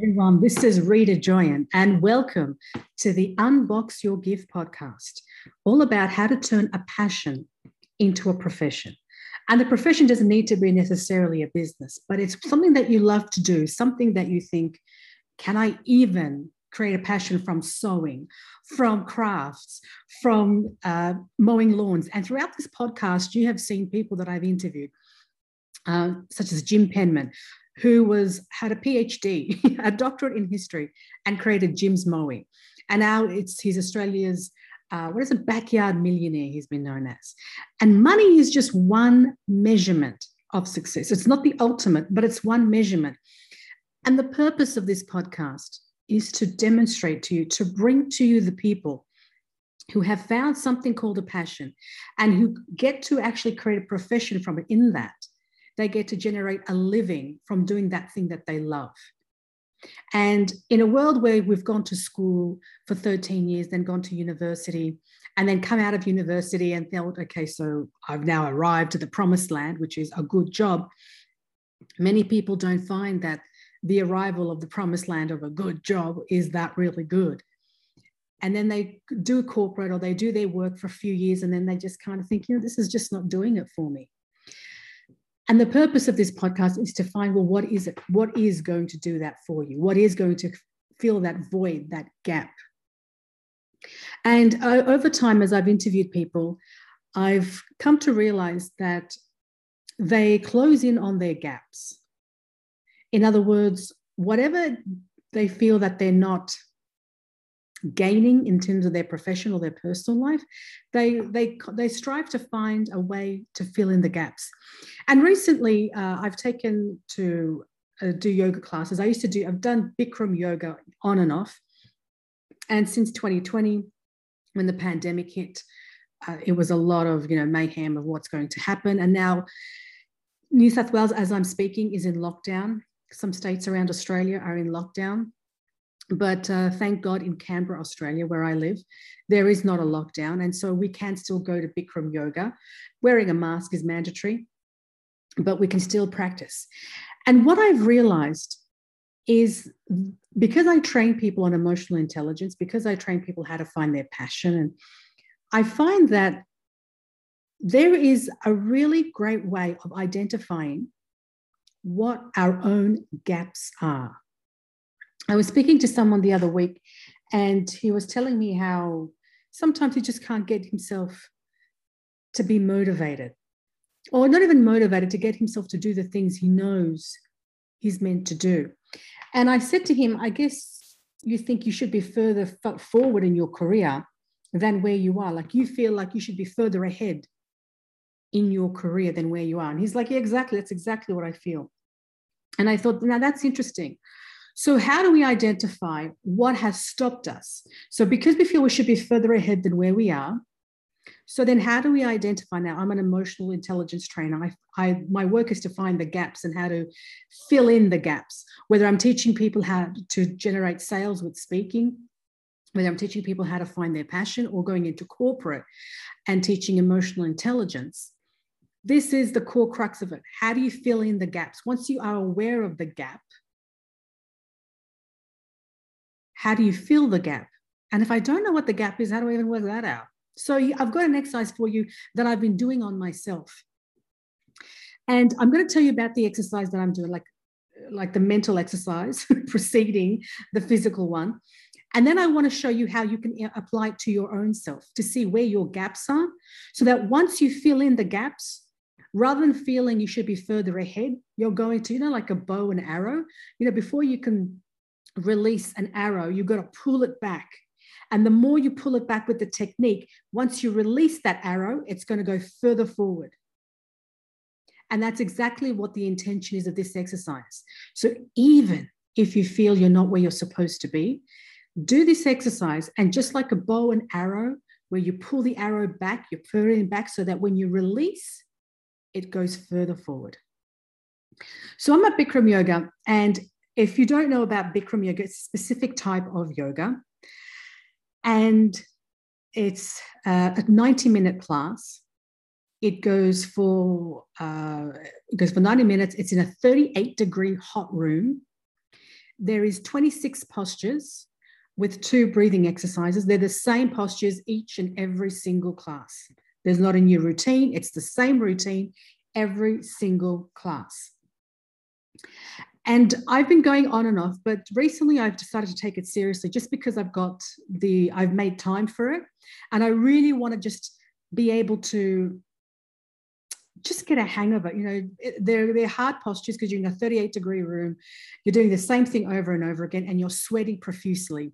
everyone. This is Rita Joyan, and welcome to the Unbox Your Gift podcast, all about how to turn a passion into a profession. And the profession doesn't need to be necessarily a business, but it's something that you love to do, something that you think, can I even create a passion from sewing, from crafts, from uh, mowing lawns? And throughout this podcast, you have seen people that I've interviewed. Uh, such as Jim Penman, who was had a PhD, a doctorate in history, and created Jim's Mowing. And now it's he's Australia's uh, what is a backyard millionaire he's been known as. And money is just one measurement of success. It's not the ultimate, but it's one measurement. And the purpose of this podcast is to demonstrate to you, to bring to you the people who have found something called a passion and who get to actually create a profession from it in that they get to generate a living from doing that thing that they love. And in a world where we've gone to school for 13 years, then gone to university, and then come out of university and felt, okay, so I've now arrived to the promised land, which is a good job. Many people don't find that the arrival of the promised land of a good job is that really good. And then they do corporate or they do their work for a few years and then they just kind of think, you know, this is just not doing it for me. And the purpose of this podcast is to find, well, what is it? What is going to do that for you? What is going to fill that void, that gap? And uh, over time, as I've interviewed people, I've come to realize that they close in on their gaps. In other words, whatever they feel that they're not gaining in terms of their professional their personal life they they they strive to find a way to fill in the gaps. And recently uh, i've taken to uh, do yoga classes. I used to do i've done bikram yoga on and off. And since 2020 when the pandemic hit uh, it was a lot of you know mayhem of what's going to happen. And now new south wales as i'm speaking is in lockdown. Some states around australia are in lockdown but uh, thank God in Canberra, Australia, where I live, there is not a lockdown. And so we can still go to Bikram yoga. Wearing a mask is mandatory, but we can still practice. And what I've realized is because I train people on emotional intelligence, because I train people how to find their passion, and I find that there is a really great way of identifying what our own gaps are. I was speaking to someone the other week, and he was telling me how sometimes he just can't get himself to be motivated, or not even motivated to get himself to do the things he knows he's meant to do. And I said to him, I guess you think you should be further forward in your career than where you are. Like you feel like you should be further ahead in your career than where you are. And he's like, Yeah, exactly. That's exactly what I feel. And I thought, now that's interesting so, how do we identify what has stopped us? So, because we feel we should be further ahead than where we are, so then how do we identify now? I'm an emotional intelligence trainer. I, I, my work is to find the gaps and how to fill in the gaps, whether I'm teaching people how to generate sales with speaking, whether I'm teaching people how to find their passion or going into corporate and teaching emotional intelligence. This is the core crux of it. How do you fill in the gaps? Once you are aware of the gap, how do you fill the gap? And if I don't know what the gap is, how do I even work that out? So I've got an exercise for you that I've been doing on myself. And I'm going to tell you about the exercise that I'm doing, like, like the mental exercise preceding the physical one. And then I want to show you how you can uh, apply it to your own self to see where your gaps are. So that once you fill in the gaps, rather than feeling you should be further ahead, you're going to, you know, like a bow and arrow, you know, before you can release an arrow, you've got to pull it back. And the more you pull it back with the technique, once you release that arrow, it's going to go further forward. And that's exactly what the intention is of this exercise. So even if you feel you're not where you're supposed to be, do this exercise. And just like a bow and arrow, where you pull the arrow back, you pull it back so that when you release, it goes further forward. So I'm at Bikram Yoga, and if you don't know about Bikram yoga, it's a specific type of yoga. And it's uh, a 90 minute class. It goes for uh, it goes for 90 minutes. It's in a 38 degree hot room. there is 26 postures with two breathing exercises. They're the same postures each and every single class. There's not a new routine, it's the same routine every single class. And I've been going on and off, but recently I've decided to take it seriously just because I've got the, I've made time for it. And I really want to just be able to just get a hang of it. You know, they're, they're hard postures because you're in a 38 degree room, you're doing the same thing over and over again, and you're sweating profusely.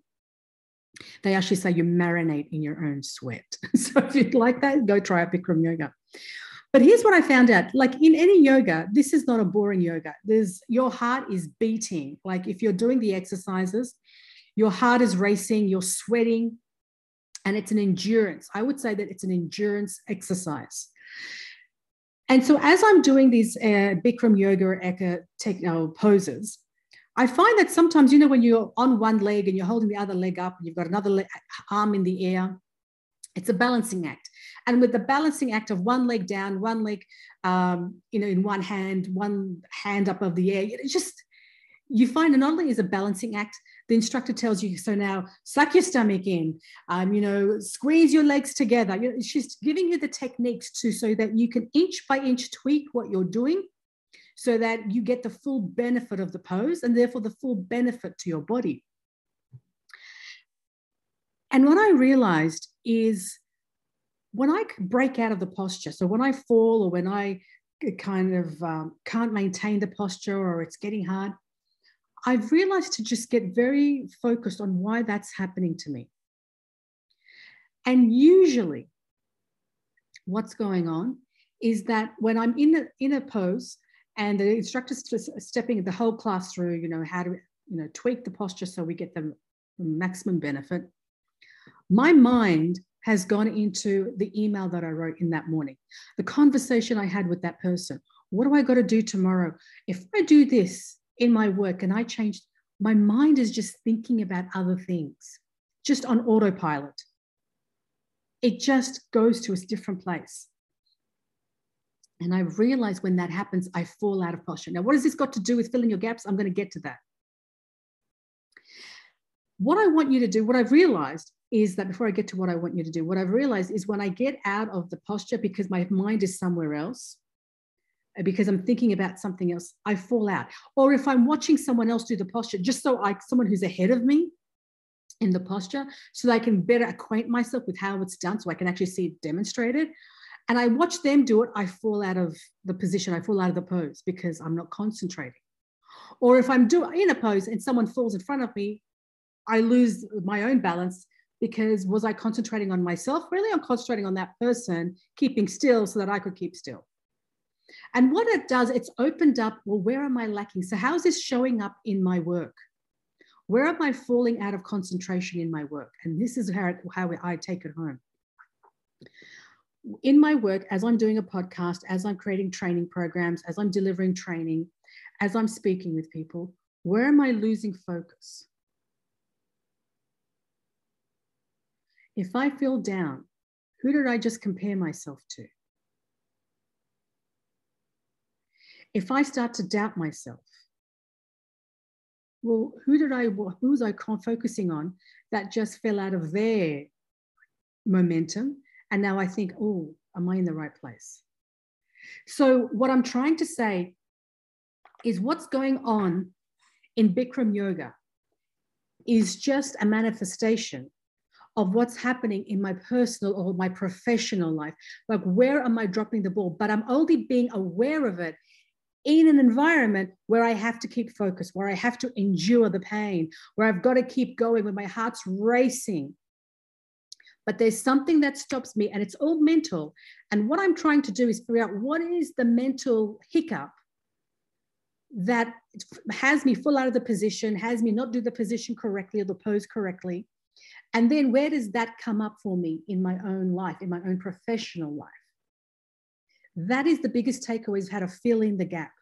They actually say you marinate in your own sweat. so if you'd like that, go try out Bikram yoga. But here's what I found out like in any yoga, this is not a boring yoga. There's your heart is beating. Like if you're doing the exercises, your heart is racing, you're sweating, and it's an endurance. I would say that it's an endurance exercise. And so as I'm doing these uh, Bikram yoga Eka techno poses, I find that sometimes, you know, when you're on one leg and you're holding the other leg up and you've got another arm in the air, it's a balancing act. And with the balancing act of one leg down, one leg, um, you know, in one hand, one hand up of the air, it just, you find it not only is a balancing act, the instructor tells you, so now suck your stomach in, um, you know, squeeze your legs together. You know, she's giving you the techniques to so that you can inch by inch tweak what you're doing so that you get the full benefit of the pose and therefore the full benefit to your body. And what I realized is when I break out of the posture, so when I fall or when I kind of um, can't maintain the posture or it's getting hard, I've realized to just get very focused on why that's happening to me. And usually, what's going on is that when I'm in a, in a pose and the instructor's stepping the whole class through, you know, how to you know tweak the posture so we get the maximum benefit. My mind has gone into the email that I wrote in that morning, the conversation I had with that person. What do I got to do tomorrow? If I do this, in my work and I changed, my mind is just thinking about other things, just on autopilot. It just goes to a different place. And I realize when that happens, I fall out of posture. Now, what has this got to do with filling your gaps? I'm going to get to that. What I want you to do, what I've realized is that before I get to what I want you to do, what I've realized is when I get out of the posture because my mind is somewhere else, uh, because I'm thinking about something else, I fall out. Or if I'm watching someone else do the posture, just so I, someone who's ahead of me in the posture, so that I can better acquaint myself with how it's done, so I can actually see it demonstrated. And I watch them do it, I fall out of the position, I fall out of the pose because I'm not concentrating. Or if I'm doing in a pose and someone falls in front of me, I lose my own balance because was I concentrating on myself? Really, I'm concentrating on that person keeping still so that I could keep still. And what it does, it's opened up, well, where am I lacking? So, how is this showing up in my work? Where am I falling out of concentration in my work? And this is how, how I take it home. In my work, as I'm doing a podcast, as I'm creating training programs, as I'm delivering training, as I'm speaking with people, where am I losing focus? If I feel down, who did I just compare myself to? if I start to doubt myself, well, who did I, who was I focusing on that just fell out of their momentum? And now I think, oh, am I in the right place? So, what I'm trying to say is what's going on in Bikram yoga is just a manifestation of what's happening in my personal or my professional life. Like, where am I dropping the ball? But I'm only being aware of it in an environment where I have to keep focused, where I have to endure the pain, where I've got to keep going, when my heart's racing. But there's something that stops me, and it's all mental. And what I'm trying to do is figure out what is the mental hiccup that has me fall out of the position, has me not do the position correctly or the pose correctly. And then where does that come up for me in my own life, in my own professional life? That is the biggest takeaway is how to fill in the gap.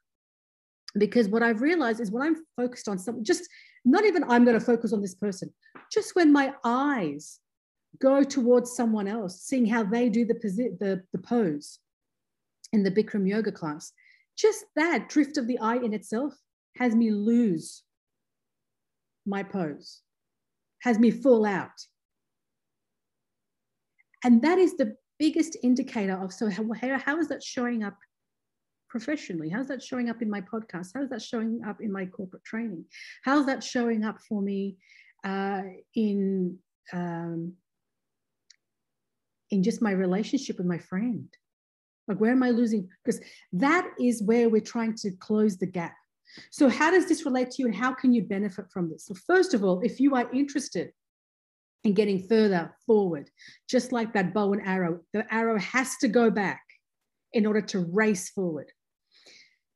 Because what I've realized is when I'm focused on something, just not even I'm going to focus on this person, just when my eyes go towards someone else, seeing how they do the, the, the pose in the Bikram yoga class, just that drift of the eye in itself has me lose my pose, has me full out. And that is the biggest indicator of so how, how is that showing up professionally? How's that showing up in my podcast? How's that showing up in my corporate training? How's that showing up for me uh, in um, in just my relationship with my friend? Like, where am I losing? Because that is where we're trying to close the gap. So, how does this relate to you and how can you benefit from this? So, first of all, if you are interested in getting further forward, just like that bow and arrow, the arrow has to go back in order to race forward.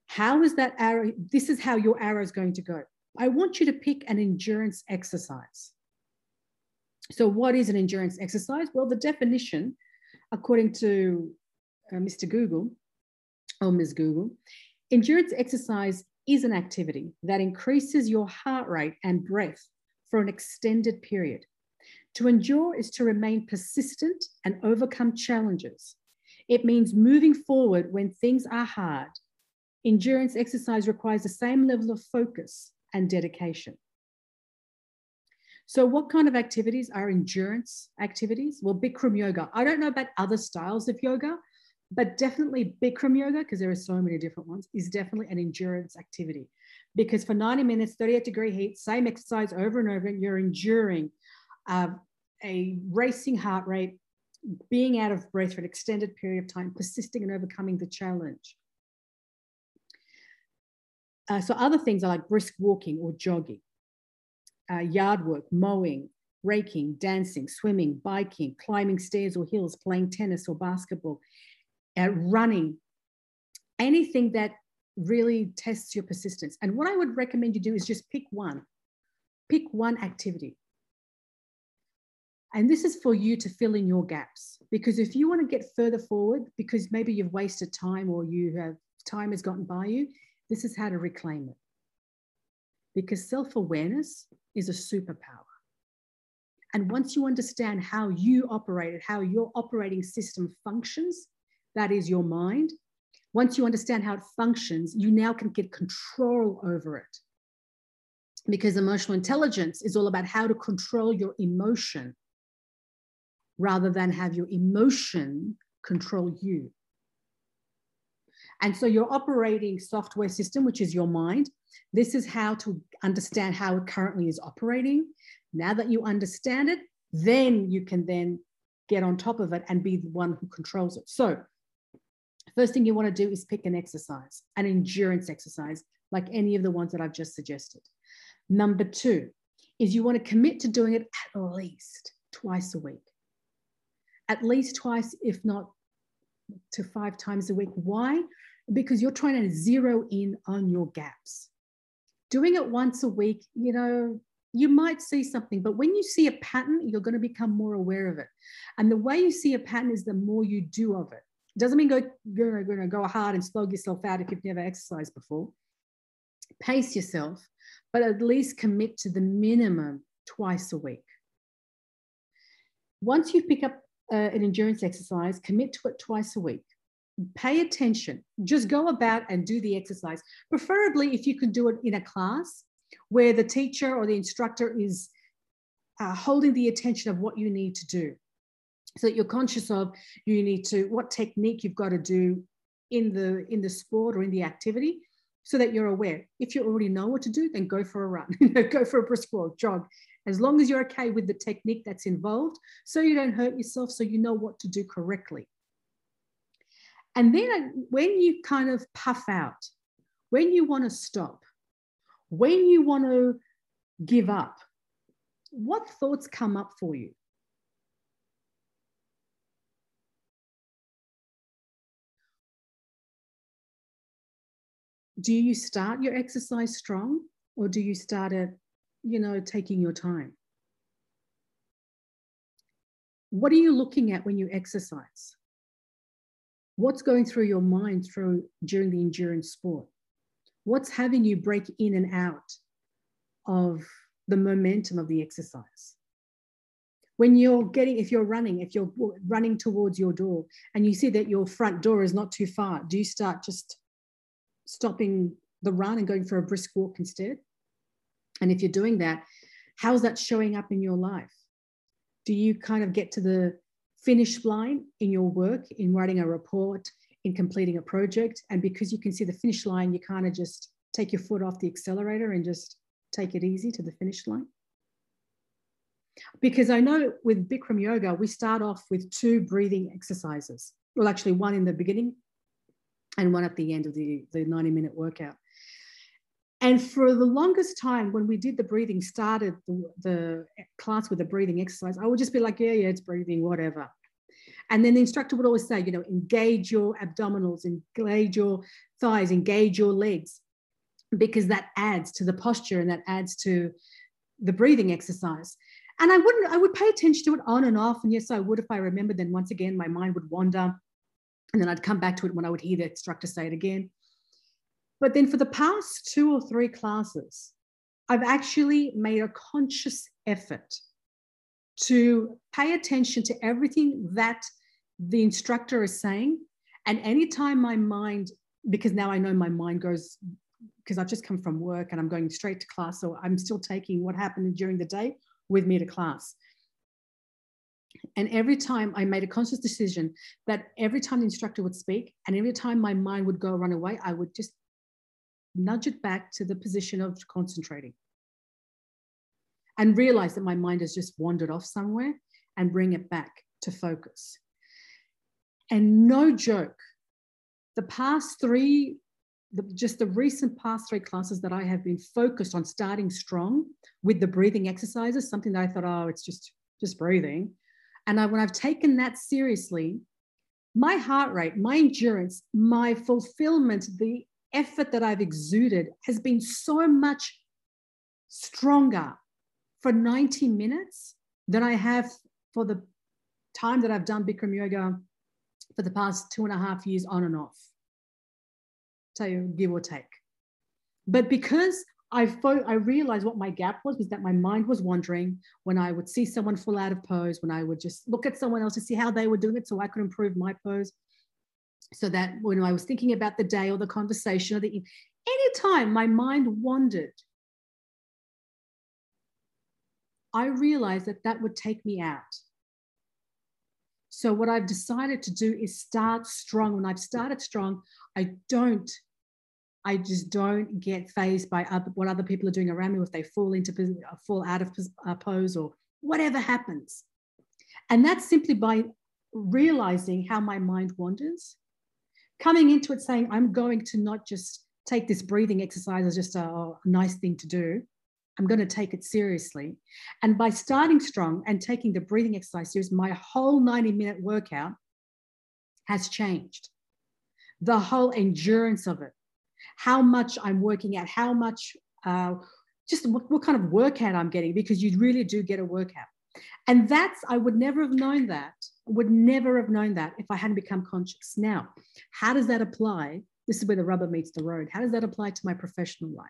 How is that arrow? This is how your arrow is going to go. I want you to pick an endurance exercise. So, what is an endurance exercise? Well, the definition, according to uh, Mr. Google or Ms. Google, endurance exercise is an activity that increases your heart rate and breath for an extended period. To endure is to remain persistent and overcome challenges. It means moving forward when things are hard. Endurance exercise requires the same level of focus and dedication. So, what kind of activities are endurance activities? Well, Bikram yoga. I don't know about other styles of yoga, but definitely Bikram yoga, because there are so many different ones, is definitely an endurance activity. Because for 90 minutes, 38 degree heat, same exercise over and over, you're enduring uh, a racing heart rate, being out of breath for an extended period of time, persisting and overcoming the challenge. Uh, so, other things are like brisk walking or jogging uh, yard work, mowing, raking, dancing, swimming, biking, climbing stairs or hills, playing tennis or basketball, uh, running, anything that really tests your persistence. And what I would recommend you do is just pick one, pick one activity. And this is for you to fill in your gaps. Because if you want to get further forward, because maybe you've wasted time or you have time has gotten by you, this is how to reclaim it. Because self awareness is a superpower. And once you understand how you operate it, how your operating system functions, that is your mind. Once you understand how it functions, you now can get control over it. Because emotional intelligence is all about how to control your emotion rather than have your emotion control you. And so your operating software system, which is your mind, this is how to understand how it currently is operating. Now that you understand it, then you can then get on top of it and be the one who controls it. So, first thing you want to do is pick an exercise, an endurance exercise, like any of the ones that I've just suggested. Number two is you want to commit to doing it at least twice a week. At least twice, if not to five times a week. Why? Because you're trying to zero in on your gaps doing it once a week, you know, you might see something, but when you see a pattern, you're going to become more aware of it. And the way you see a pattern is the more you do of it. Doesn't mean go, you're going to go hard and slog yourself out if you've never exercised before. Pace yourself, but at least commit to the minimum twice a week. Once you pick up uh, an endurance exercise, commit to it twice a week pay attention. Just go about and do the exercise. Preferably, if you can do it in a class where the teacher or the instructor is uh, holding the attention of what you need to do. So that you're conscious of you need to what technique you've got to do in the in the sport or in the activity, so that you're aware. If you already know what to do, then go for a run, go for a brisk walk, jog. As long as you're okay with the technique that's involved, so you don't hurt yourself, so you know what to do correctly. And then when you kind of puff out, when you want to stop, when you want to give up, what thoughts come up for you? Do you start your exercise strong or do you start it, you know, taking your time? What are you looking at when you exercise? what's going through your mind through during the endurance sport what's having you break in and out of the momentum of the exercise when you're getting if you're running if you're running towards your door and you see that your front door is not too far do you start just stopping the run and going for a brisk walk instead And if you're doing that, how's that showing up in your life? Do you kind of get to the finish line in your work, in writing a report, in completing a project? And because you can see the finish line, you kind of just take your foot off the accelerator and just take it easy to the finish line? Because I know with Bikram Yoga, we start off with two breathing exercises. Well, actually, one in the beginning and one at the end of the, the 90 minute workout. And for the longest time, when we did the breathing, started the, the class with a breathing exercise, I would just be like, yeah, yeah, it's breathing, whatever. And then the instructor would always say, you know, engage your abdominals, engage your thighs, engage your legs, because that adds to the posture and that adds to the breathing exercise. And I wouldn't, I would pay attention to it on and off. And yes, I would if I remembered. Then once again, my mind would wander. And then I'd come back to it when I would hear the instructor say it again. But then for the past two or three classes, I've actually made a conscious effort to pay attention to everything that the instructor is saying. And anytime my mind, because now I know my mind goes, because I've just come from work and I'm going straight to class. So I'm still taking what happened during the day with me to class. And every time I made a conscious decision that every time the instructor would speak and every time my mind would go run away, I would just nudge it back to the position of concentrating and realize that my mind has just wandered off somewhere and bring it back to focus. And no joke, the past three, the, just the recent past three classes that I have been focused on starting strong with the breathing exercises, something that I thought, oh, it's just just breathing. And I, when I've taken that seriously, my heart rate, my endurance, my fulfillment, the effort that I've exuded has been so much stronger for 90 minutes than I have for the time that I've done Bikram yoga for the past two and a half years on and off. So give or take. But because I, fo- I realized what my gap was, was that my mind was wandering when I would see someone fall out of pose, when I would just look at someone else to see how they were doing it so I could improve my pose so that when I was thinking about the day or the conversation or the anytime my mind wandered, I realized that that would take me out. So what I've decided to do is start strong. When I've started strong, I don't, I just don't get phased by other, what other people are doing around me if they fall into fall out of uh, pose or whatever happens. And that's simply by realizing how my mind wanders coming into it saying, I'm going to not just take this breathing exercise as just a, a nice thing to do. I'm going to take it seriously. And by starting strong and taking the breathing exercise seriously, my whole 90 minute workout has changed. The whole endurance of it, how much I'm working at, how much, uh, just what, what kind of workout I'm getting, because you really do get a workout. And that's, I would never have known that, would never have known that if I hadn't become conscious. Now, how does that apply? This is where the rubber meets the road. How does that apply to my professional life?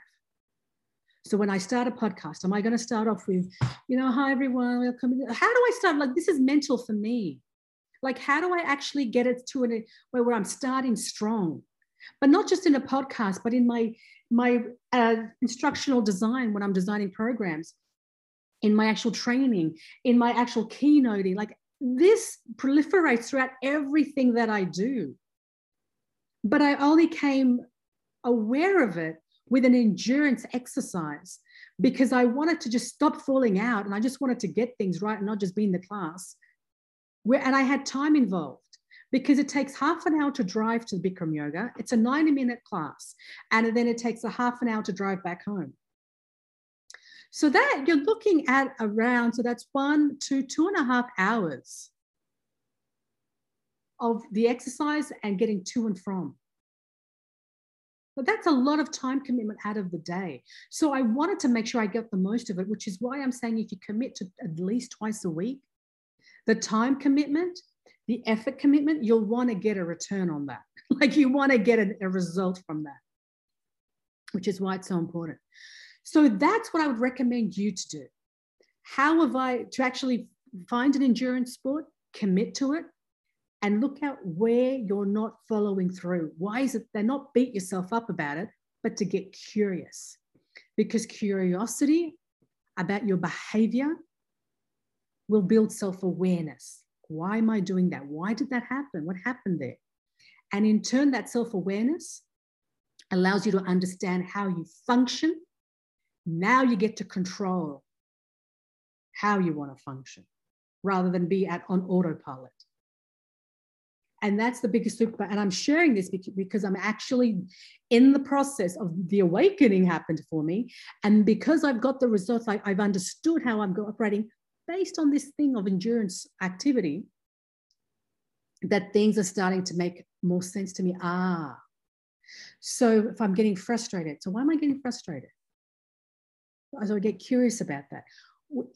So when I start a podcast, am I going to start off with, you know, hi everyone, welcome. How do I start? Like this is mental for me. Like how do I actually get it to a where, where I'm starting strong, but not just in a podcast, but in my my uh, instructional design when I'm designing programs in my actual training, in my actual keynoting. Like this proliferates throughout everything that I do. But I only came aware of it with an endurance exercise because I wanted to just stop falling out and I just wanted to get things right and not just be in the class. Where, and I had time involved because it takes half an hour to drive to Bikram Yoga. It's a 90 minute class. And then it takes a half an hour to drive back home. So that you're looking at around, so that's one, two, two and a half hours of the exercise and getting to and from. But that's a lot of time commitment out of the day. So I wanted to make sure I get the most of it, which is why I'm saying if you commit to at least twice a week, the time commitment, the effort commitment, you'll want to get a return on that. like you want to get a, a result from that, which is why it's so important. So that's what I would recommend you to do. How have I to actually find an endurance sport, commit to it, and look at where you're not following through. Why is it they're not beat yourself up about it, but to get curious. because curiosity about your behavior will build self awareness. Why am I doing that? Why did that happen? What happened there? And in turn, that self awareness allows you to understand how you function. Now you get to control how you want to function rather than be at on autopilot. And that's the biggest super. And I'm sharing this because I'm actually in the process of the awakening happened for me. And because I've got the results, I, have understood how I'm operating based on this thing of endurance activity, that things are starting to make more sense to me. Ah, so if I'm getting frustrated, so why am I getting frustrated? So I get curious about that.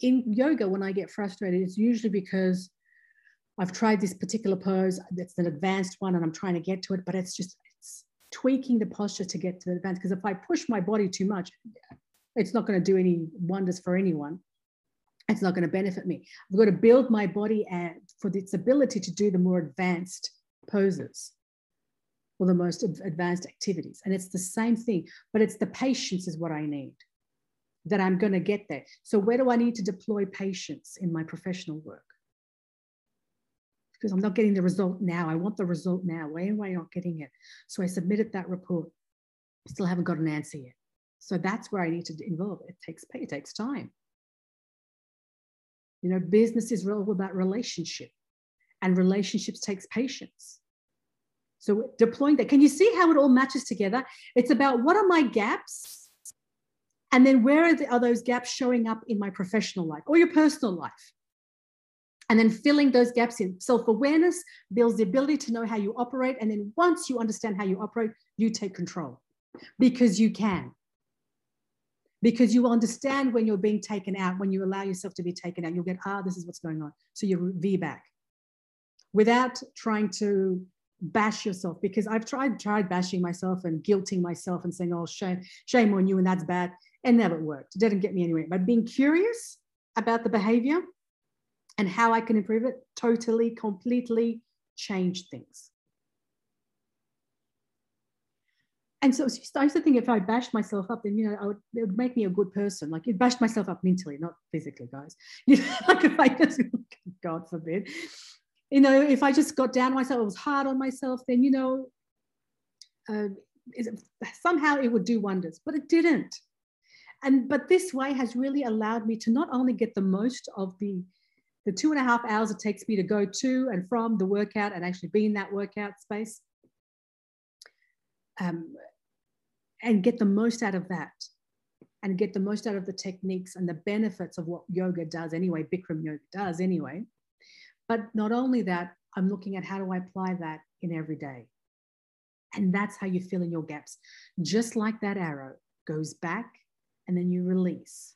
In yoga, when I get frustrated, it's usually because I've tried this particular pose. It's an advanced one, and I'm trying to get to it, but it's just it's tweaking the posture to get to the advanced. Because if I push my body too much, it's not going to do any wonders for anyone. It's not going to benefit me. I've got to build my body and for its ability to do the more advanced poses or the most advanced activities. And it's the same thing, but it's the patience is what I need that I'm going to get there. So, where do I need to deploy patience in my professional work? because I'm not getting the result now. I want the result now. Why am I not getting it? So I submitted that report. Still haven't got an answer yet. So that's where I need to involve. It takes it takes time. You know, business is all about relationship, and relationships takes patience. So deploying that, can you see how it all matches together? It's about what are my gaps, and then where are, the, are those gaps showing up in my professional life or your personal life? and then filling those gaps in. Self awareness builds the ability to know how you operate. And then once you understand how you operate, you take control because you can. Because you will understand when you're being taken out, when you allow yourself to be taken out, you'll get, ah, this is what's going on. So you V back without trying to bash yourself because I've tried tried bashing myself and guilting myself and saying, oh, shame, shame on you, and that's bad. It never worked. It didn't get me anywhere. But being curious about the behavior and how I can improve it totally, completely change things. And so I used to think if I bashed myself up, then you know, would, it would make me a good person. Like it bashed myself up mentally, not physically, guys. You know, like if I just, God forbid, you know, if I just got down myself, I was hard on myself, then you know, uh, somehow it would do wonders, but it didn't. And but this way has really allowed me to not only get the most of the the two and a half hours it takes me to go to and from the workout and actually be in that workout space um, and get the most out of that and get the most out of the techniques and the benefits of what yoga does anyway, Bikram yoga does anyway. But not only that, I'm looking at how do I apply that in every day. And that's how you fill in your gaps. Just like that arrow goes back and then you release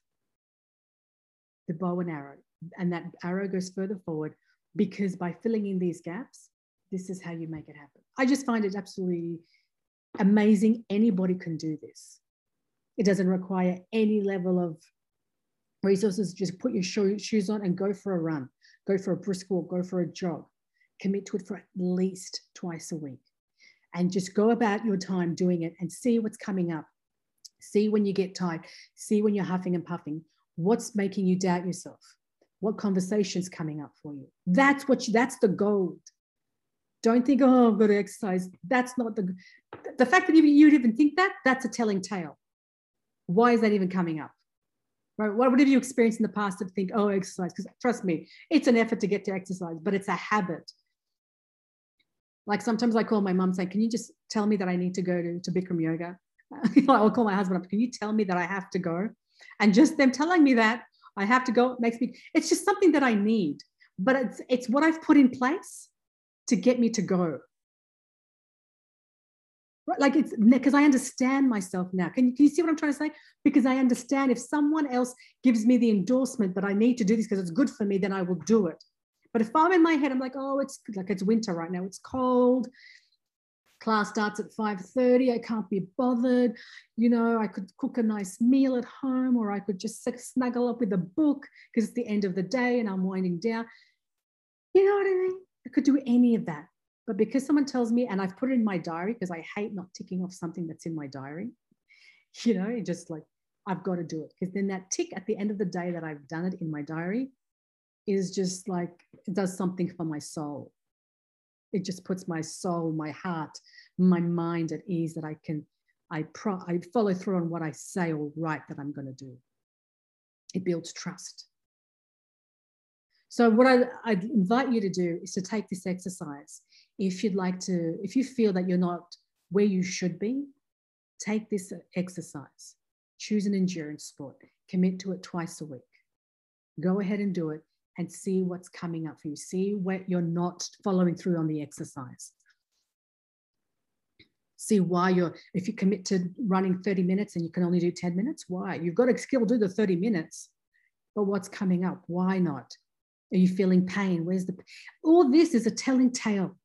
the bow and arrow and that arrow goes further forward because by filling in these gaps, this is how you make it happen. I just find it absolutely amazing. Anybody can do this. It doesn't require any level of resources. Just put your shoes on and go for a run, go for a brisk walk, go for a jog. Commit to it for at least twice a week. And just go about your time doing it and see what's coming up. See when you get tired. See when you're huffing and puffing. What's making you doubt yourself? what conversations coming up for you that's what you, that's the gold don't think oh i've got to exercise that's not the the fact that you'd even think that that's a telling tale. Why is that even coming up? Right? What have you experienced in the past to think oh exercise? Because trust me it's an effort to get to exercise but it's a habit. Like sometimes i call my mom saying can you just tell me that i need to go to, to bikram yoga? I'll call my husband up can you tell me that i have to go? And just them telling me that I have to go. Makes me, it's just something that I need, but it's, it's what I've put in place to get me to go. Like it's because I understand myself now. Can you, can you see what I'm trying to say? Because I understand if someone else gives me the endorsement that I need to do this because it's good for me, then I will do it. But if I'm in my head, I'm like, oh, it's like it's winter right now. It's cold class starts at 5.30 i can't be bothered you know i could cook a nice meal at home or i could just snuggle up with a book because it's the end of the day and i'm winding down you know what i mean i could do any of that but because someone tells me and i've put it in my diary because i hate not ticking off something that's in my diary you know just like I've got to do it. Because then that tick at the end of the day that I've done it in my diary is just like, it does something for my soul. It just puts my soul, my heart, my mind at ease that I can, I, pro, I follow through on what I say or write that I'm going to do. It builds trust. So what I, I'd invite you to do is to take this exercise. If you'd like to, if you feel that you're not where you should be, take this exercise. Choose an endurance sport. Commit to it twice a week. Go ahead and do it and see what's coming up for you. See where you're not following through on the exercise. See why you're, if you commit to running 30 minutes and you can only do 10 minutes, why? You've got to still do the 30 minutes, but what's coming up? Why not? Are you feeling pain? Where's the, all this is a telling tale.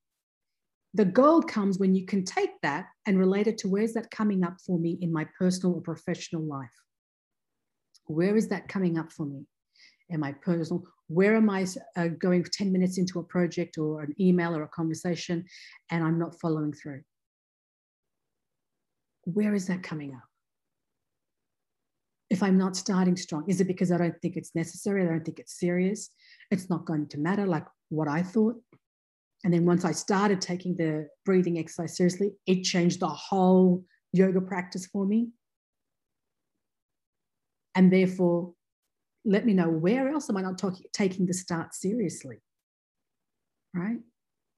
The gold comes when you can take that and relate it to where's that coming up for me in my personal or professional life? Where is that coming up for me? Am I personal? Where am I uh, going 10 minutes into a project or an email or a conversation and I'm not following through? Where is that coming up? If I'm not starting strong, is it because I don't think it's necessary? I don't think it's serious? It's not going to matter like what I thought? And then once I started taking the breathing exercise seriously, it changed the whole yoga practice for me. And therefore, let me know where else am I not talking, taking the start seriously? Right?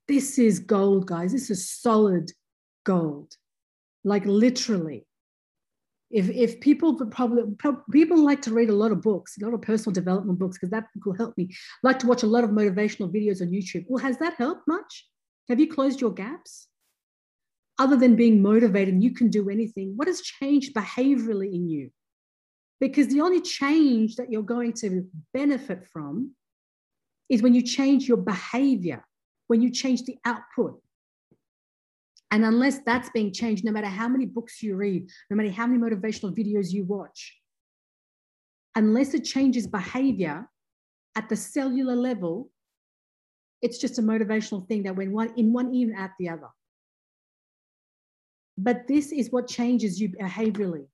This is gold, guys. This is solid gold. Like literally, if if people probably people like to read a lot of books, a lot of personal development books, because that will help me. Like to watch a lot of motivational videos on YouTube. Well, has that helped much? Have you closed your gaps? Other than being motivated, you can do anything. What has changed behaviorally in you? Because the only change that you're going to benefit from is when you change your behavior, when you change the output, and unless that's being changed, no matter how many books you read, no matter how many motivational videos you watch, unless it changes behavior at the cellular level, it's just a motivational thing that went one in one ear out the other. But this is what changes you behaviorally.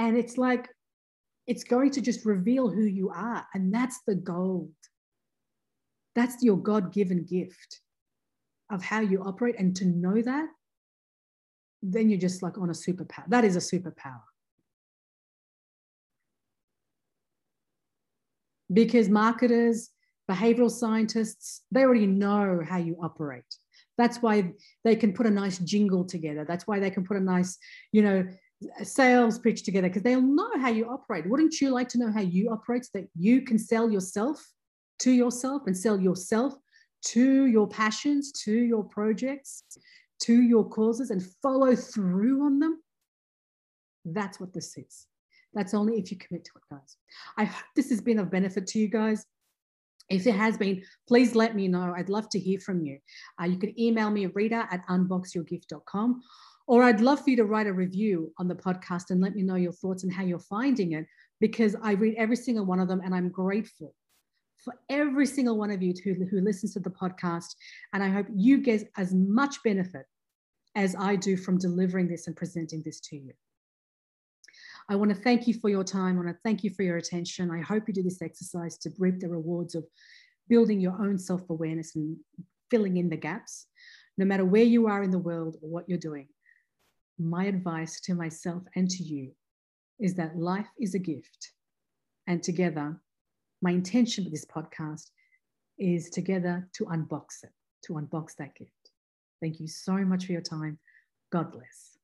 And it's like, it's going to just reveal who you are. And that's the gold. That's your God given gift of how you operate. And to know that then you're just like on a superpower. That is a superpower. Because marketers, behavioral scientists, they already know how you operate. That's why they can put a nice jingle together. That's why they can put a nice, you know, sales pitch together because they'll know how you operate. Wouldn't you like to know how you operate so that you can sell yourself to yourself and sell yourself to your passions, to your projects, to your causes and follow through on them, that's what this is. That's only if you commit to it, guys. I hope this has been of benefit to you guys. If it has been, please let me know. I'd love to hear from you. Uh, you can email me, Rita at unboxyourgift.com, or I'd love for you to write a review on the podcast and let me know your thoughts and how you're finding it, because I read every single one of them and I'm grateful for every single one of you who, who listens to the podcast. And I hope you get as much benefit as I do from delivering this and presenting this to you. I want to thank you for your time. I want to thank you for your attention. I hope you do this exercise to reap the rewards of building your own self awareness and filling in the gaps, no matter where you are in the world or what you're doing. My advice to myself and to you is that life is a gift, and together my intention with this podcast is together to unbox it, to unbox that gift. Thank you so much for your time. God bless.